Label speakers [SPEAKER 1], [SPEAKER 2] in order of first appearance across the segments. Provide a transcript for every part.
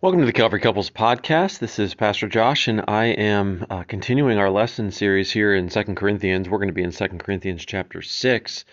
[SPEAKER 1] Welcome to the Calvary Couples Podcast. This is Pastor Josh, and I am uh, continuing our lesson series here in Second Corinthians. We're going to be in Second Corinthians chapter 6.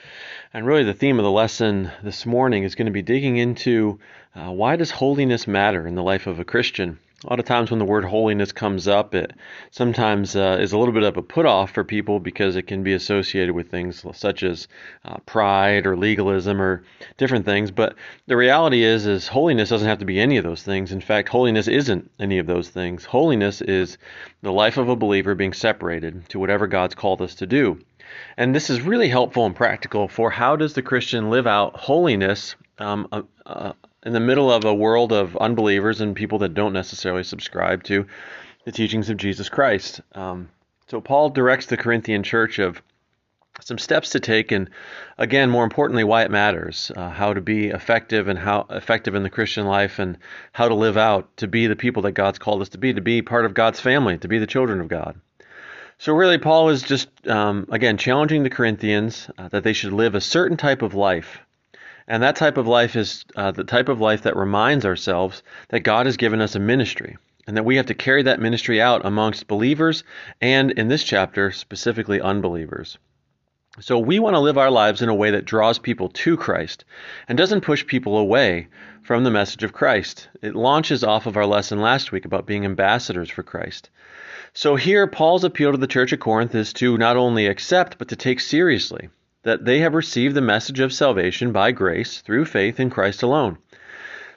[SPEAKER 1] And really, the theme of the lesson this morning is going to be digging into uh, why does holiness matter in the life of a Christian? A lot of times when the word holiness comes up, it sometimes uh, is a little bit of a put off for people because it can be associated with things such as uh, pride or legalism or different things. But the reality is, is holiness doesn't have to be any of those things. In fact, holiness isn't any of those things. Holiness is the life of a believer being separated to whatever God's called us to do. And this is really helpful and practical for how does the Christian live out holiness um, uh, uh in the middle of a world of unbelievers and people that don't necessarily subscribe to the teachings of Jesus Christ. Um, so Paul directs the Corinthian church of some steps to take, and again, more importantly, why it matters, uh, how to be effective and how effective in the Christian life, and how to live out to be the people that God's called us to be, to be part of God's family, to be the children of God. So really, Paul is just um, again challenging the Corinthians uh, that they should live a certain type of life and that type of life is uh, the type of life that reminds ourselves that God has given us a ministry and that we have to carry that ministry out amongst believers and, in this chapter, specifically unbelievers. So we want to live our lives in a way that draws people to Christ and doesn't push people away from the message of Christ. It launches off of our lesson last week about being ambassadors for Christ. So here, Paul's appeal to the church at Corinth is to not only accept, but to take seriously that they have received the message of salvation by grace through faith in Christ alone.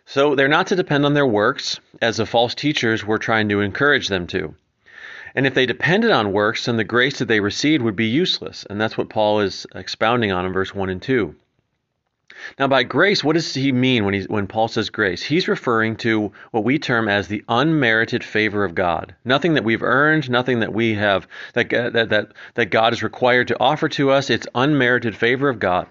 [SPEAKER 1] So they're not to depend on their works, as the false teachers were trying to encourage them to. And if they depended on works, then the grace that they received would be useless. And that's what Paul is expounding on in verse 1 and 2. Now, by grace, what does he mean when, he, when Paul says grace? He's referring to what we term as the unmerited favor of God. Nothing that we've earned, nothing that we have that that that, that God is required to offer to us. It's unmerited favor of God,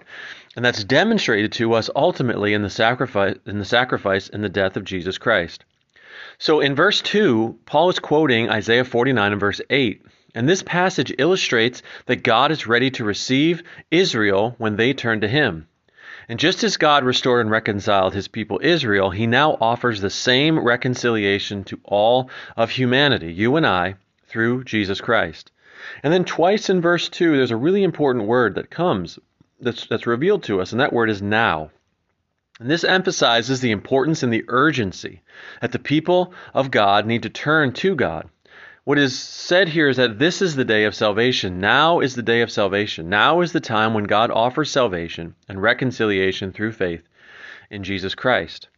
[SPEAKER 1] and that's demonstrated to us ultimately in the sacrifice in the sacrifice and the death of Jesus Christ. So in verse 2, Paul is quoting Isaiah 49 and verse 8. And this passage illustrates that God is ready to receive Israel when they turn to him. And just as God restored and reconciled his people Israel, he now offers the same reconciliation to all of humanity, you and I, through Jesus Christ. And then twice in verse 2, there's a really important word that comes that's, that's revealed to us, and that word is now. And this emphasizes the importance and the urgency that the people of God need to turn to God. What is said here is that this is the day of salvation. Now is the day of salvation. Now is the time when God offers salvation and reconciliation through faith in Jesus Christ.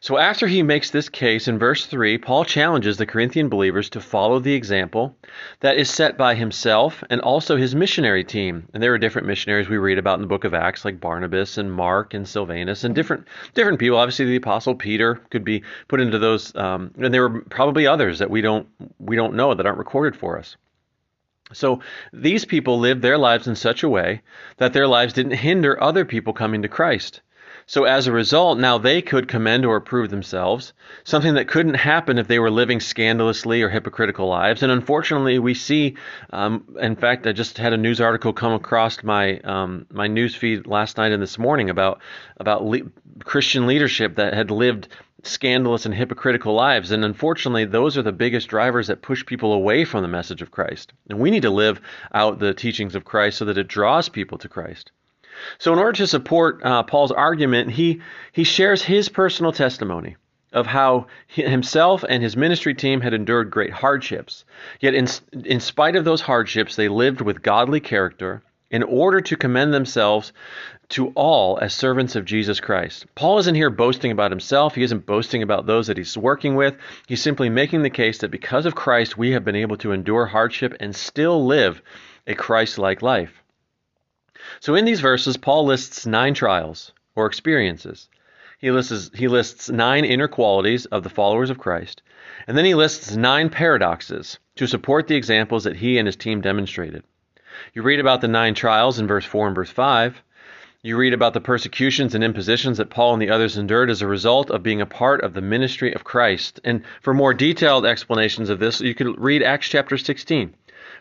[SPEAKER 1] So after he makes this case in verse 3, Paul challenges the Corinthian believers to follow the example that is set by himself and also his missionary team. And there are different missionaries we read about in the book of Acts, like Barnabas and Mark and Silvanus and different different people. Obviously, the apostle Peter could be put into those, um, and there were probably others that we don't we don't know that aren't recorded for us. So these people lived their lives in such a way that their lives didn't hinder other people coming to Christ. So as a result, now they could commend or approve themselves, something that couldn't happen if they were living scandalously or hypocritical lives. And unfortunately, we see, um, in fact, I just had a news article come across my um, my news feed last night and this morning about about le- Christian leadership that had lived scandalous and hypocritical lives. And unfortunately, those are the biggest drivers that push people away from the message of Christ. And we need to live out the teachings of Christ so that it draws people to Christ. So, in order to support uh, Paul's argument, he, he shares his personal testimony of how he, himself and his ministry team had endured great hardships. Yet, in, in spite of those hardships, they lived with godly character in order to commend themselves to all as servants of Jesus Christ. Paul isn't here boasting about himself. He isn't boasting about those that he's working with. He's simply making the case that because of Christ, we have been able to endure hardship and still live a Christ like life. So in these verses, Paul lists nine trials or experiences. He lists, he lists nine inner qualities of the followers of Christ, and then he lists nine paradoxes to support the examples that he and his team demonstrated. You read about the nine trials in verse 4 and verse 5. You read about the persecutions and impositions that Paul and the others endured as a result of being a part of the ministry of Christ. And for more detailed explanations of this, you could read Acts chapter 16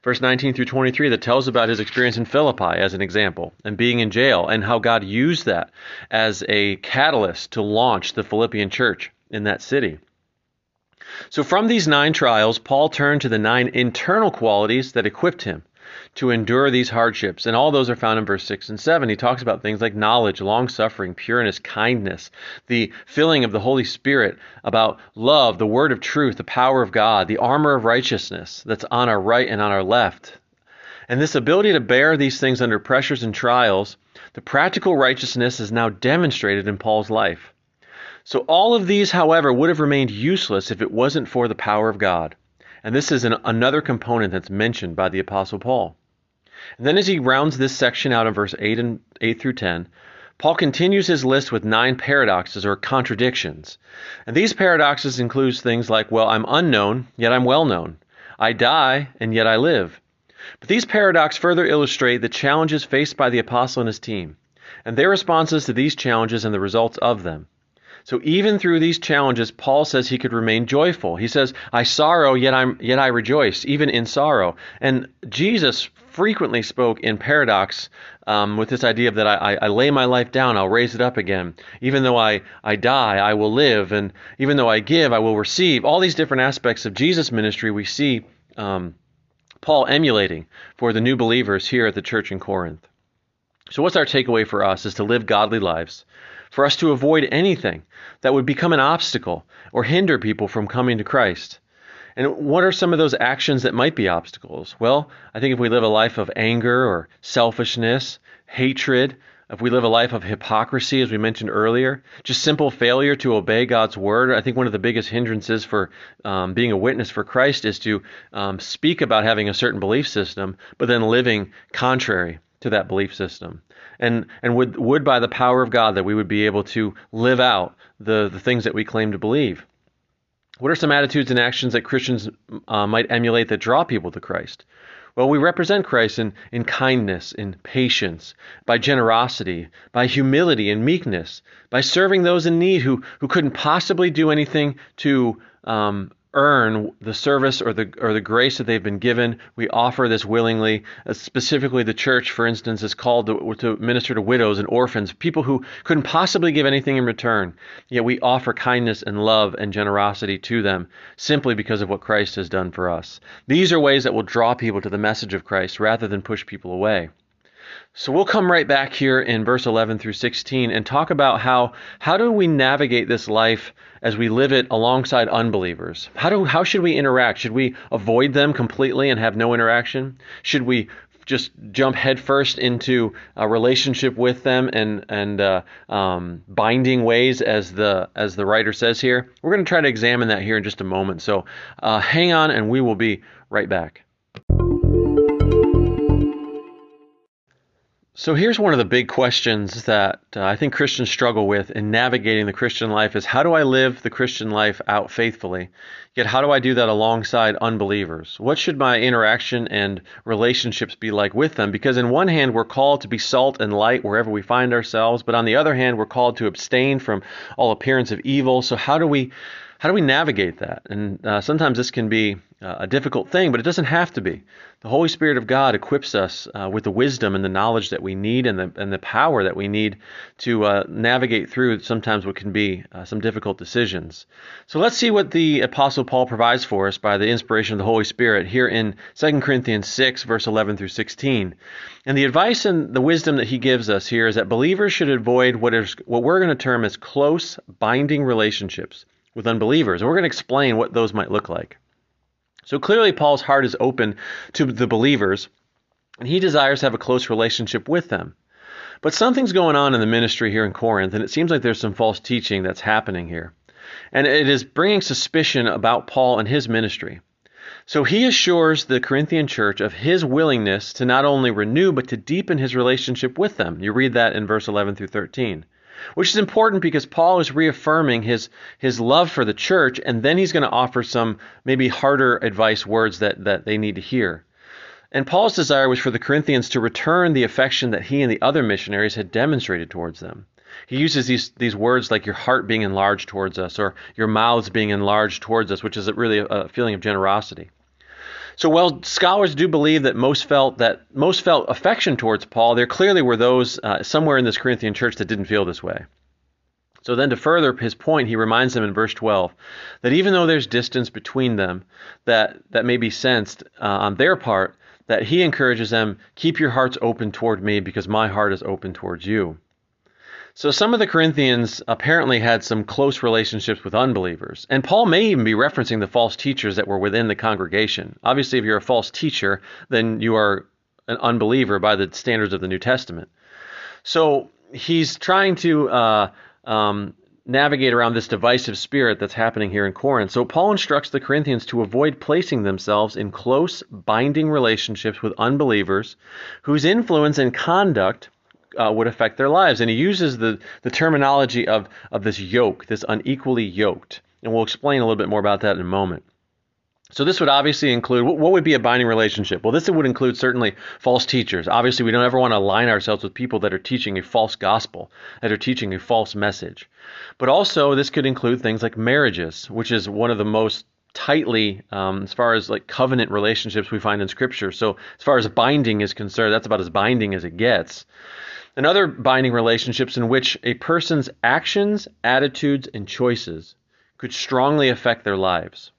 [SPEAKER 1] verse 19 through 23 that tells about his experience in Philippi as an example and being in jail and how God used that as a catalyst to launch the Philippian church in that city. So, from these nine trials, Paul turned to the nine internal qualities that equipped him to endure these hardships. And all those are found in verse 6 and 7. He talks about things like knowledge, long suffering, pureness, kindness, the filling of the Holy Spirit, about love, the word of truth, the power of God, the armor of righteousness that's on our right and on our left. And this ability to bear these things under pressures and trials, the practical righteousness is now demonstrated in Paul's life. So, all of these, however, would have remained useless if it wasn't for the power of God. And this is an, another component that's mentioned by the Apostle Paul. And then as he rounds this section out in verse 8 and 8 through 10, Paul continues his list with nine paradoxes or contradictions. And these paradoxes include things like, well, I'm unknown, yet I'm well known. I die, and yet I live. But these paradoxes further illustrate the challenges faced by the apostle and his team, and their responses to these challenges and the results of them. So even through these challenges, Paul says he could remain joyful. He says, "I sorrow, yet I'm yet I rejoice, even in sorrow." And Jesus frequently spoke in paradox um, with this idea that I, I, lay my life down, I'll raise it up again. Even though I, I die, I will live. And even though I give, I will receive. All these different aspects of Jesus' ministry we see um, Paul emulating for the new believers here at the church in Corinth. So, what's our takeaway for us is to live godly lives, for us to avoid anything that would become an obstacle or hinder people from coming to Christ. And what are some of those actions that might be obstacles? Well, I think if we live a life of anger or selfishness, hatred, if we live a life of hypocrisy, as we mentioned earlier, just simple failure to obey God's word, I think one of the biggest hindrances for um, being a witness for Christ is to um, speak about having a certain belief system, but then living contrary to that belief system. And and would would by the power of God that we would be able to live out the the things that we claim to believe. What are some attitudes and actions that Christians uh, might emulate that draw people to Christ? Well, we represent Christ in, in kindness, in patience, by generosity, by humility and meekness, by serving those in need who, who couldn't possibly do anything to um, earn the service or the or the grace that they've been given. We offer this willingly. Uh, specifically, the church, for instance, is called to, to, minister to widows and orphans, people who couldn't possibly give anything in return. Yet we offer kindness and love and generosity to them simply because of what Christ has done for us. These are ways that will draw people to the message of Christ rather than push people away. So we'll come right back here in verse 11 through 16 and talk about how how do we navigate this life as we live it alongside unbelievers? How do how should we interact? Should we avoid them completely and have no interaction? Should we just jump headfirst into a relationship with them and and uh, um, binding ways, as the as the writer says here? We're going to try to examine that here in just a moment. So uh, hang on, and we will be right back. So here's one of the big questions that uh, I think Christians struggle with in navigating the Christian life is how do I live the Christian life out faithfully? Yet how do I do that alongside unbelievers? What should my interaction and relationships be like with them? Because in one hand we're called to be salt and light wherever we find ourselves, but on the other hand we're called to abstain from all appearance of evil. So how do we how do we navigate that? And uh, sometimes this can be uh, a difficult thing, but it doesn't have to be. The Holy Spirit of God equips us uh, with the wisdom and the knowledge that we need and the, and the power that we need to uh, navigate through sometimes what can be uh, some difficult decisions. So let's see what the Apostle Paul provides for us by the inspiration of the Holy Spirit here in 2 Corinthians 6, verse 11 through 16. And the advice and the wisdom that he gives us here is that believers should avoid what, is, what we're going to term as close binding relationships with unbelievers. And we're going to explain what those might look like. So clearly, Paul's heart is open to the believers, and he desires to have a close relationship with them. But something's going on in the ministry here in Corinth, and it seems like there's some false teaching that's happening here. And it is bringing suspicion about Paul and his ministry. So he assures the Corinthian church of his willingness to not only renew, but to deepen his relationship with them. You read that in verse 11 through 13 which is important because Paul is reaffirming his his love for the church, and then he's going to offer some maybe harder advice words that, that they need to hear. And Paul's desire was for the Corinthians to return the affection that he and the other missionaries had demonstrated towards them. He uses these, these words like your heart being enlarged towards us or your mouths being enlarged towards us, which is really a, a feeling of generosity. So while scholars do believe that most felt that most felt affection towards Paul, there clearly were those uh, somewhere in this Corinthian church that didn't feel this way. So then, to further his point, he reminds them in verse 12 that even though there's distance between them that, that may be sensed uh, on their part, that he encourages them, keep your hearts open toward me because my heart is open towards you. So some of the Corinthians apparently had some close relationships with unbelievers. And Paul may even be referencing the false teachers that were within the congregation. Obviously, if you're a false teacher, then you are an unbeliever by the standards of the New Testament. So he's trying to uh, um, navigate around this divisive spirit that's happening here in Corinth. So Paul instructs the Corinthians to avoid placing themselves in close, binding relationships with unbelievers whose influence and conduct uh, would affect their lives. And he uses the, the terminology of, of this yoke, this unequally yoked. And we'll explain a little bit more about that in a moment. So this would obviously include what would be a binding relationship? Well, this would include certainly false teachers. Obviously, we don't ever want to align ourselves with people that are teaching a false gospel, that are teaching a false message. But also, this could include things like marriages, which is one of the most tightly um, as far as like covenant relationships we find in Scripture. So as far as binding is concerned, that's about as binding as it gets. And other binding relationships in which a person's actions, attitudes, and choices could strongly affect their lives.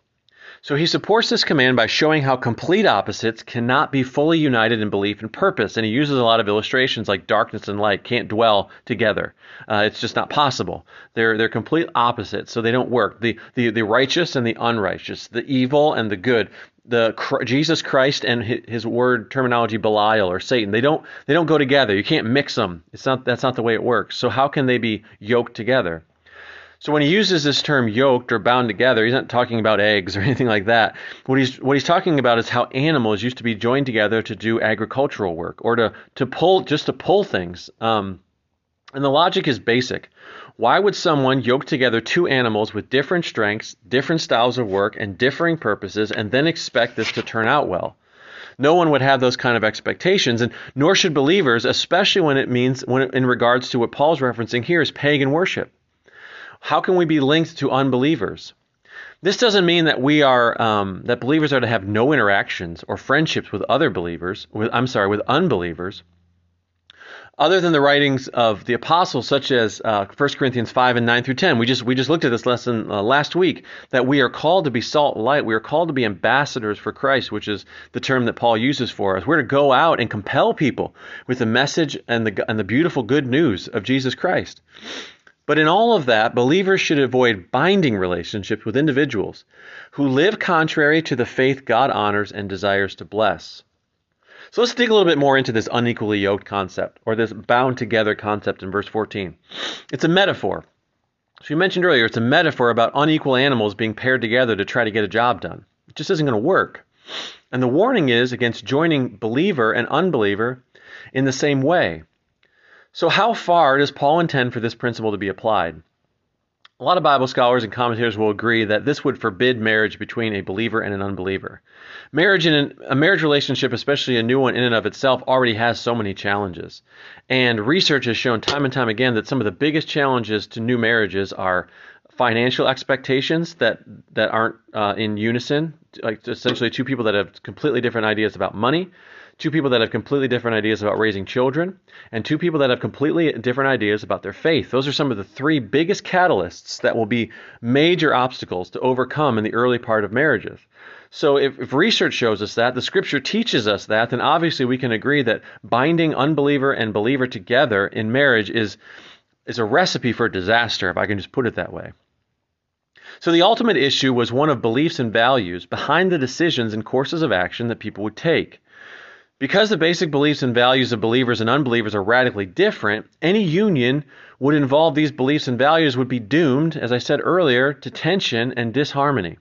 [SPEAKER 1] So he supports this command by showing how complete opposites cannot be fully united in belief and purpose. And he uses a lot of illustrations like darkness and light can't dwell together. Uh, it's just not possible. They're, they're complete opposites, so they don't work. The, the, the righteous and the unrighteous, the evil and the good, the Jesus Christ and his, word terminology Belial or Satan, they don't, they don't go together. You can't mix them. It's not, that's not the way it works. So how can they be yoked together? So when he uses this term yoked or bound together, he's not talking about eggs or anything like that. What he's what he's talking about is how animals used to be joined together to do agricultural work or to to pull just to pull things. Um, and the logic is basic. Why would someone yoke together two animals with different strengths, different styles of work, and differing purposes, and then expect this to turn out well? No one would have those kind of expectations, and nor should believers, especially when it means when in regards to what Paul's referencing here is pagan worship. How can we be linked to unbelievers? This doesn't mean that we are um, that believers are to have no interactions or friendships with other believers. With, I'm sorry, with unbelievers. Other than the writings of the apostles, such as uh, 1 Corinthians 5 and 9 through 10, we just we just looked at this lesson uh, last week. That we are called to be salt and light. We are called to be ambassadors for Christ, which is the term that Paul uses for us. We're to go out and compel people with the message and the and the beautiful good news of Jesus Christ. But in all of that, believers should avoid binding relationships with individuals who live contrary to the faith God honors and desires to bless. So let's dig a little bit more into this unequally yoked concept, or this bound together concept in verse 14. It's a metaphor. So we mentioned earlier, it's a metaphor about unequal animals being paired together to try to get a job done. It just isn't going to work. And the warning is against joining believer and unbeliever in the same way. So, how far does Paul intend for this principle to be applied? A lot of Bible scholars and commentators will agree that this would forbid marriage between a believer and an unbeliever. Marriage in a marriage relationship, especially a new one in and of itself, already has so many challenges. And research has shown time and time again that some of the biggest challenges to new marriages are financial expectations that that aren't uh, in unison, like essentially two people that have completely different ideas about money, two people that have completely different ideas about raising children, and two people that have completely different ideas about their faith. Those are some of the three biggest catalysts that will be major obstacles to overcome in the early part of marriages. So, if, if research shows us that, the scripture teaches us that, then obviously we can agree that binding unbeliever and believer together in marriage is, is a recipe for disaster, if I can just put it that way. So, the ultimate issue was one of beliefs and values behind the decisions and courses of action that people would take. Because the basic beliefs and values of believers and unbelievers are radically different, any union would involve these beliefs and values would be doomed, as I said earlier, to tension and disharmony.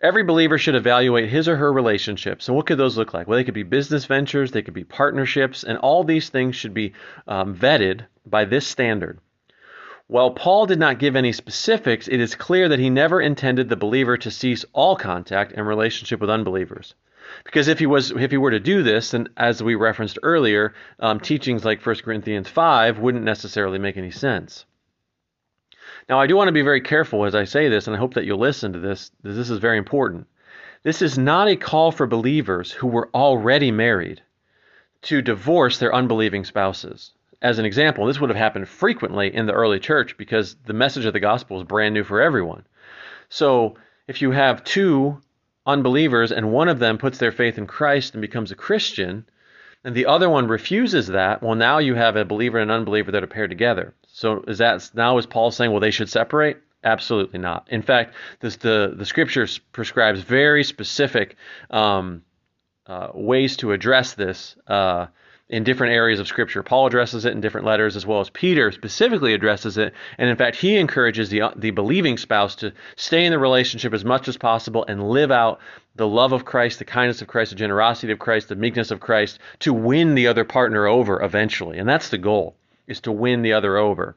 [SPEAKER 1] Every believer should evaluate his or her relationships. And what could those look like? Well, they could be business ventures, they could be partnerships, and all these things should be um, vetted by this standard. While Paul did not give any specifics, it is clear that he never intended the believer to cease all contact and relationship with unbelievers. Because if he was, if he were to do this, then as we referenced earlier, um, teachings like 1 Corinthians 5 wouldn't necessarily make any sense. Now, I do want to be very careful as I say this, and I hope that you'll listen to this. This is very important. This is not a call for believers who were already married to divorce their unbelieving spouses. as an example, this would have happened frequently in the early church because the message of the gospel is brand new for everyone. So if you have two unbelievers and one of them puts their faith in Christ and becomes a Christian, and the other one refuses that, well, now you have a believer and an unbeliever that are paired together. So is that now is Paul saying, well, they should separate? Absolutely not. In fact, this, the the scripture prescribes very specific um, uh, ways to address this. Uh, in different areas of Scripture. Paul addresses it in different letters, as well as Peter specifically addresses it. And in fact, he encourages the, the believing spouse to stay in the relationship as much as possible and live out the love of Christ, the kindness of Christ, the generosity of Christ, the meekness of Christ to win the other partner over eventually. And that's the goal, is to win the other over.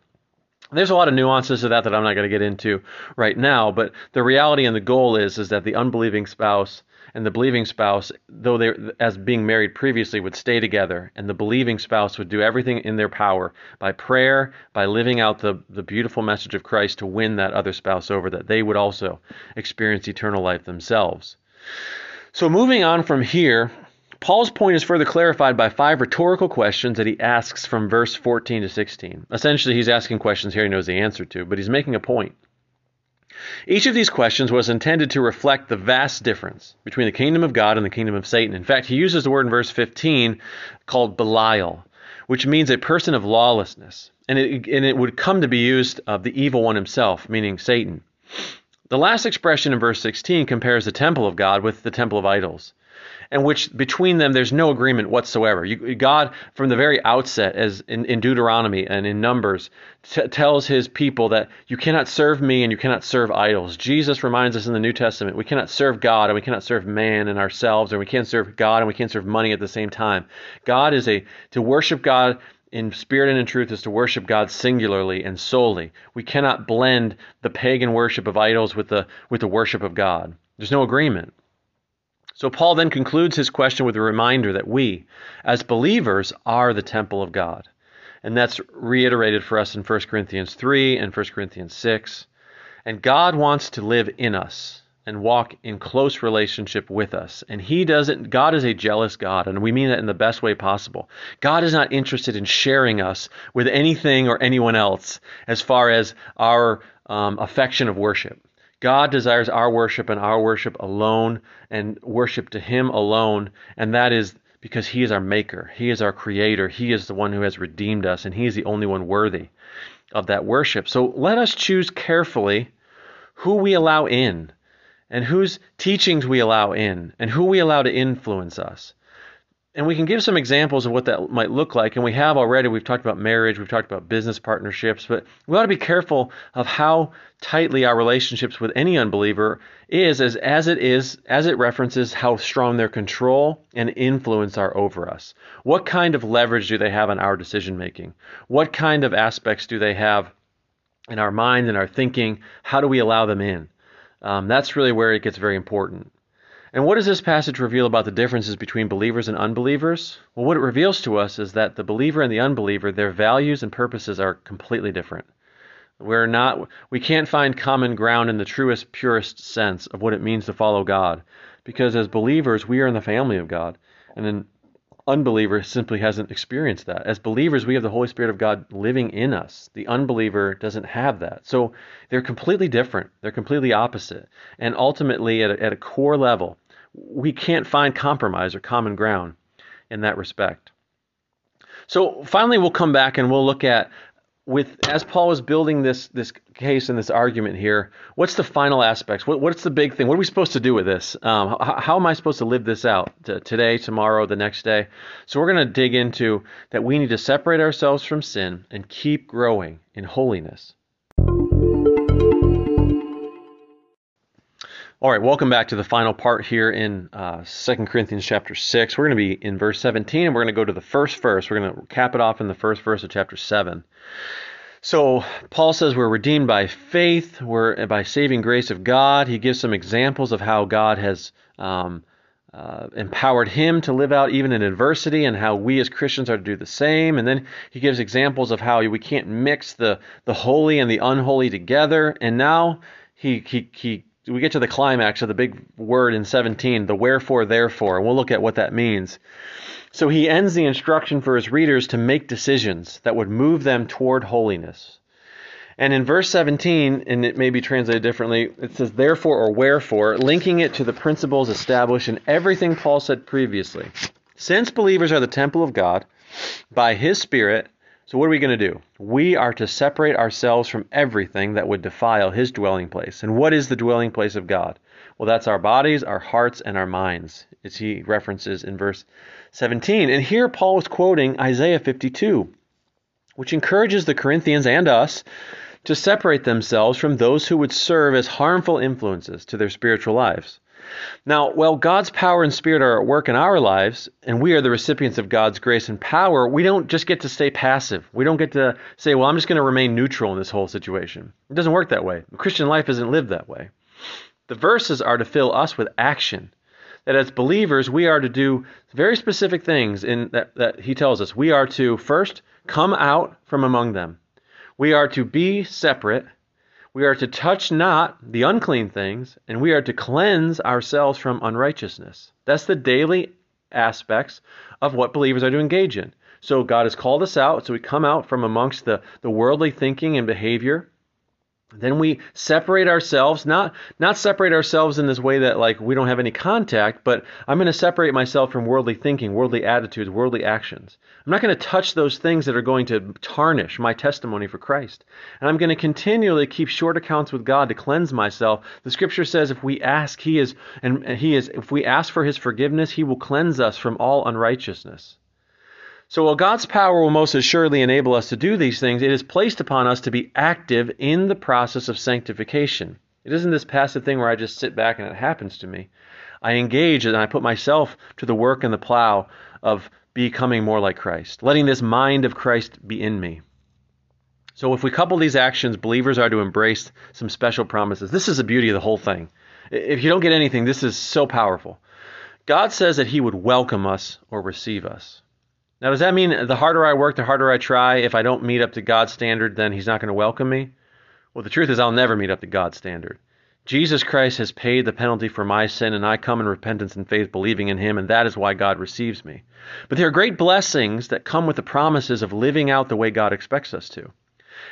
[SPEAKER 1] There's a lot of nuances to that that I'm not going to get into right now, but the reality and the goal is is that the unbelieving spouse and the believing spouse, though they as being married previously, would stay together, and the believing spouse would do everything in their power by prayer, by living out the, the beautiful message of Christ to win that other spouse over, that they would also experience eternal life themselves. So moving on from here, Paul's point is further clarified by five rhetorical questions that he asks from verse 14 to 16. Essentially, he's asking questions here he knows the answer to, but he's making a point. Each of these questions was intended to reflect the vast difference between the kingdom of God and the kingdom of Satan. In fact, he uses the word in verse 15 called Belial, which means a person of lawlessness. And it, and it would come to be used of the evil one himself, meaning Satan. The last expression in verse 16 compares the temple of God with the temple of idols and which between them there's no agreement whatsoever. You, God, from the very outset, as in, in Deuteronomy and in Numbers, t- tells his people that you cannot serve me and you cannot serve idols. Jesus reminds us in the New Testament we cannot serve God and we cannot serve man and ourselves, and we can't serve God and we can't serve money at the same time. God is a to worship God in spirit and in truth is to worship God singularly and solely. We cannot blend the pagan worship of idols with the with the worship of God. There's no agreement. So Paul then concludes his question with a reminder that we, as believers, are the temple of God. And that's reiterated for us in 1 Corinthians 3 and 1 Corinthians 6. And God wants to live in us and walk in close relationship with us. And he doesn't God is a jealous God, and we mean that in the best way possible. God is not interested in sharing us with anything or anyone else as far as our um, affection of worship. God desires our worship and our worship alone and worship to Him alone. And that is because He is our Maker, He is our Creator, He is the one who has redeemed us, and He is the only one worthy of that worship. So let us choose carefully who we allow in and whose teachings we allow in and who we allow to influence us and we can give some examples of what that might look like. And we have already. We've talked about marriage, we've talked about business partnerships, but we ought to be careful of how tightly our relationships with any unbeliever is, as, as it is, as it references how strong their control and influence are over us. What kind of leverage do they have on our decision making? What kind of aspects do they have in our mind and our thinking? How do we allow them in? Um, that's really where it gets very important. And what does this passage reveal about the differences between believers and unbelievers? Well, what it reveals to us is that the believer and the unbeliever, their values and purposes are completely different. We're not we can't find common ground in the truest purest sense of what it means to follow God because as believers we are in the family of God and an unbeliever simply hasn't experienced that. As believers we have the Holy Spirit of God living in us. The unbeliever doesn't have that. So they're completely different. They're completely opposite. And ultimately at a, at a core level we can't find compromise or common ground in that respect. So finally, we'll come back and we'll look at with as Paul was building this this case and this argument here, what's the final aspects? What, what's the big thing? What are we supposed to do with this? Um, how, how, am I supposed to live this out today, tomorrow, the next day? So we're going to dig into that we need to separate ourselves from sin and keep growing in holiness. All right, welcome back to the final part here in uh, 2 Corinthians chapter 6. We're going to be in verse 17, and we're going to go to the first verse. We're going to cap it off in the first verse of chapter 7. So Paul says we're redeemed by faith, we're by saving grace of God. He gives some examples of how God has um, uh, empowered him to live out even in adversity, and how we as Christians are to do the same. And then he gives examples of how we can't mix the the holy and the unholy together. And now he he he we get to the climax of the big word in 17, the wherefore therefore, and we'll look at what that means. So he ends the instruction for his readers to make decisions that would move them toward holiness. And in verse 17, and it may be translated differently, it says, therefore or wherefore, linking it to the principles established in everything Paul said previously. Since believers are the temple of God, by his Spirit, so what are we going to do? We are to separate ourselves from everything that would defile his dwelling place. And what is the dwelling place of God? Well, that's our bodies, our hearts, and our minds, as he references in verse 17. And here Paul is quoting Isaiah 52, which encourages the Corinthians and us to separate themselves from those who would serve as harmful influences to their spiritual lives. Now, while God's power and spirit are at work in our lives, and we are the recipients of God's grace and power, we don't just get to stay passive. We don't get to say, well, I'm just going to remain neutral in this whole situation. It doesn't work that way. Christian life isn't lived that way. The verses are to fill us with action. That as believers, we are to do very specific things in that, that he tells us. We are to first come out from among them. We are to be separate. We are to touch not the unclean things, and we are to cleanse ourselves from unrighteousness. That's the daily aspects of what believers are to engage in. So God has called us out, so we come out from amongst the, the worldly thinking and behavior then we separate ourselves not not separate ourselves in this way that like we don't have any contact but i'm going to separate myself from worldly thinking worldly attitudes worldly actions. I'm not going to touch those things that are going to tarnish my testimony for christ. And i'm going to continually keep short accounts with god to cleanse myself. The scripture says if we ask he is and he is if we ask for his forgiveness he will cleanse us from all unrighteousness so while God's power will most assuredly enable us to do these things, it is placed upon us to be active in the process of sanctification. It isn't this passive thing where I just sit back and it happens to me. I engage and I put myself to the work and the plow of becoming more like Christ, letting this mind of Christ be in me. So if we couple these actions, believers are to embrace some special promises. This is the beauty of the whole thing. If you don't get anything, this is so powerful. God says that He would welcome us or receive us. Now, does that mean the harder I work, the harder I try, if I don't meet up to God's standard, then He's not going to welcome me? Well, the truth is, I'll never meet up to God's standard. Jesus Christ has paid the penalty for my sin, and I come in repentance and faith, believing in Him, and that is why God receives me. But there are great blessings that come with the promises of living out the way God expects us to.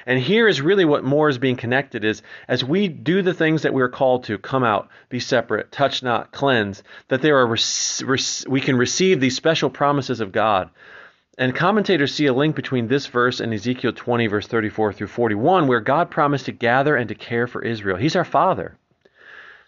[SPEAKER 1] And here is really what more is being connected is as we do the things that we're called to, come out, be separate, touch not, cleanse, that there are we can receive these special promises of God and commentators see a link between this verse and Ezekiel 20, verse 34 through 41, where God promised to gather and to care for Israel. He's our Father.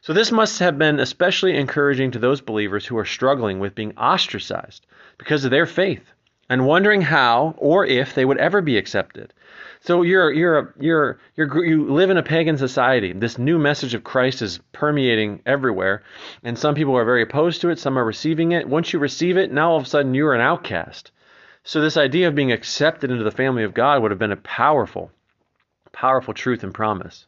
[SPEAKER 1] So this must have been especially encouraging to those believers who are struggling with being ostracized because of their faith and wondering how or if they would ever be accepted. So you're you're you're you're you live in a pagan society. This new message of Christ is permeating everywhere, and some people are very opposed to it. Some are receiving it. Once you receive it, now all of a sudden you're an outcast. So, this idea of being accepted into the family of God would have been a powerful, powerful truth and promise.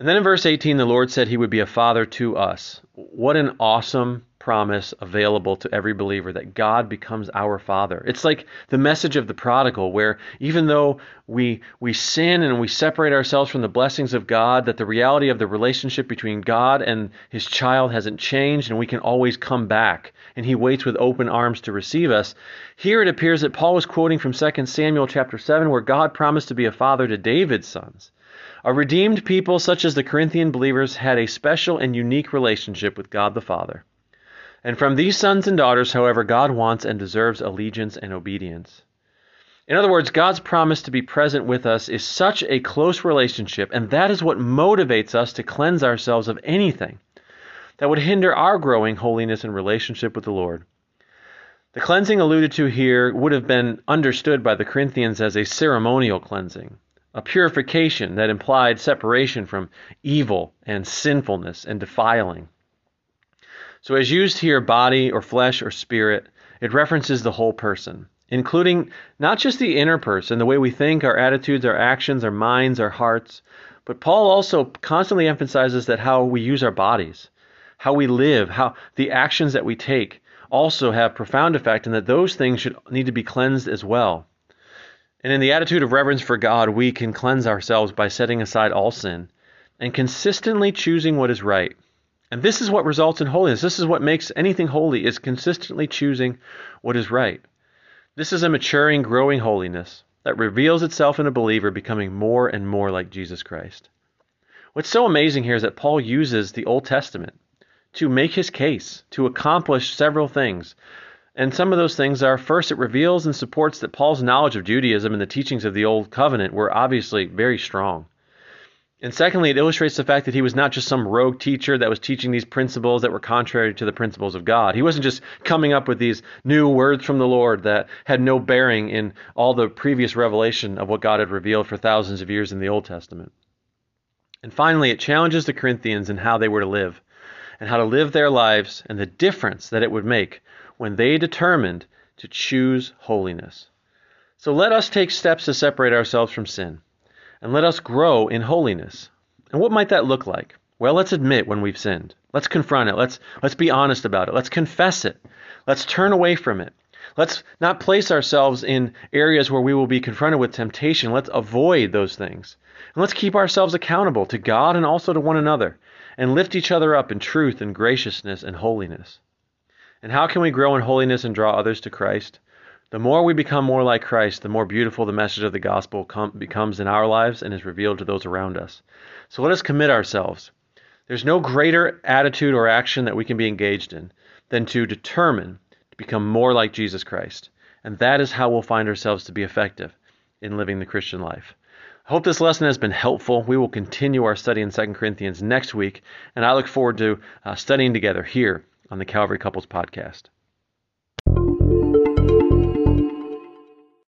[SPEAKER 1] And then in verse 18, the Lord said he would be a father to us. What an awesome promise available to every believer that God becomes our Father. It's like the message of the prodigal, where even though we, we sin and we separate ourselves from the blessings of God, that the reality of the relationship between God and his child hasn't changed, and we can always come back. And he waits with open arms to receive us. Here it appears that Paul was quoting from 2 Samuel chapter 7, where God promised to be a father to David's sons. A redeemed people such as the Corinthian believers had a special and unique relationship with God the Father. And from these sons and daughters, however, God wants and deserves allegiance and obedience. In other words, God's promise to be present with us is such a close relationship, and that is what motivates us to cleanse ourselves of anything that would hinder our growing holiness and relationship with the Lord. The cleansing alluded to here would have been understood by the Corinthians as a ceremonial cleansing, a purification that implied separation from evil and sinfulness and defiling. So, as used here, body or flesh or spirit, it references the whole person, including not just the inner person, the way we think, our attitudes, our actions, our minds, our hearts, but Paul also constantly emphasizes that how we use our bodies, how we live, how the actions that we take also have profound effect, and that those things should need to be cleansed as well. And in the attitude of reverence for God, we can cleanse ourselves by setting aside all sin and consistently choosing what is right And this is what results in holiness. This is what makes anything holy is consistently choosing what is right. This is a maturing, growing holiness that reveals itself in a believer becoming more and more like Jesus Christ. What's so amazing here is that Paul uses the Old Testament to make his case, to accomplish several things. And some of those things are first, it reveals and supports that Paul's knowledge of Judaism and the teachings of the Old Covenant were obviously very strong. And secondly, it illustrates the fact that he was not just some rogue teacher that was teaching these principles that were contrary to the principles of God. He wasn't just coming up with these new words from the Lord that had no bearing in all the previous revelation of what God had revealed for thousands of years in the Old Testament. And finally, it challenges the Corinthians in how they were to live and how to live their lives and the difference that it would make when they determined to choose holiness. So let us take steps to separate ourselves from sin and let us grow in holiness. And what might that look like? Well, let's admit when we've sinned. Let's confront it. Let's let's be honest about it. Let's confess it. Let's turn away from it. Let's not place ourselves in areas where we will be confronted with temptation. Let's avoid those things. And let's keep ourselves accountable to God and also to one another and lift each other up in truth and graciousness and holiness. And how can we grow in holiness and draw others to Christ? The more we become more like Christ, the more beautiful the message of the gospel com- becomes in our lives and is revealed to those around us. So let us commit ourselves. There's no greater attitude or action that we can be engaged in than to determine to become more like Jesus Christ. And that is how we'll find ourselves to be effective in living the Christian life. I hope this lesson has been helpful. We will continue our study in 2 Corinthians next week, and I look forward to uh, studying together here on the Calvary Couples Podcast.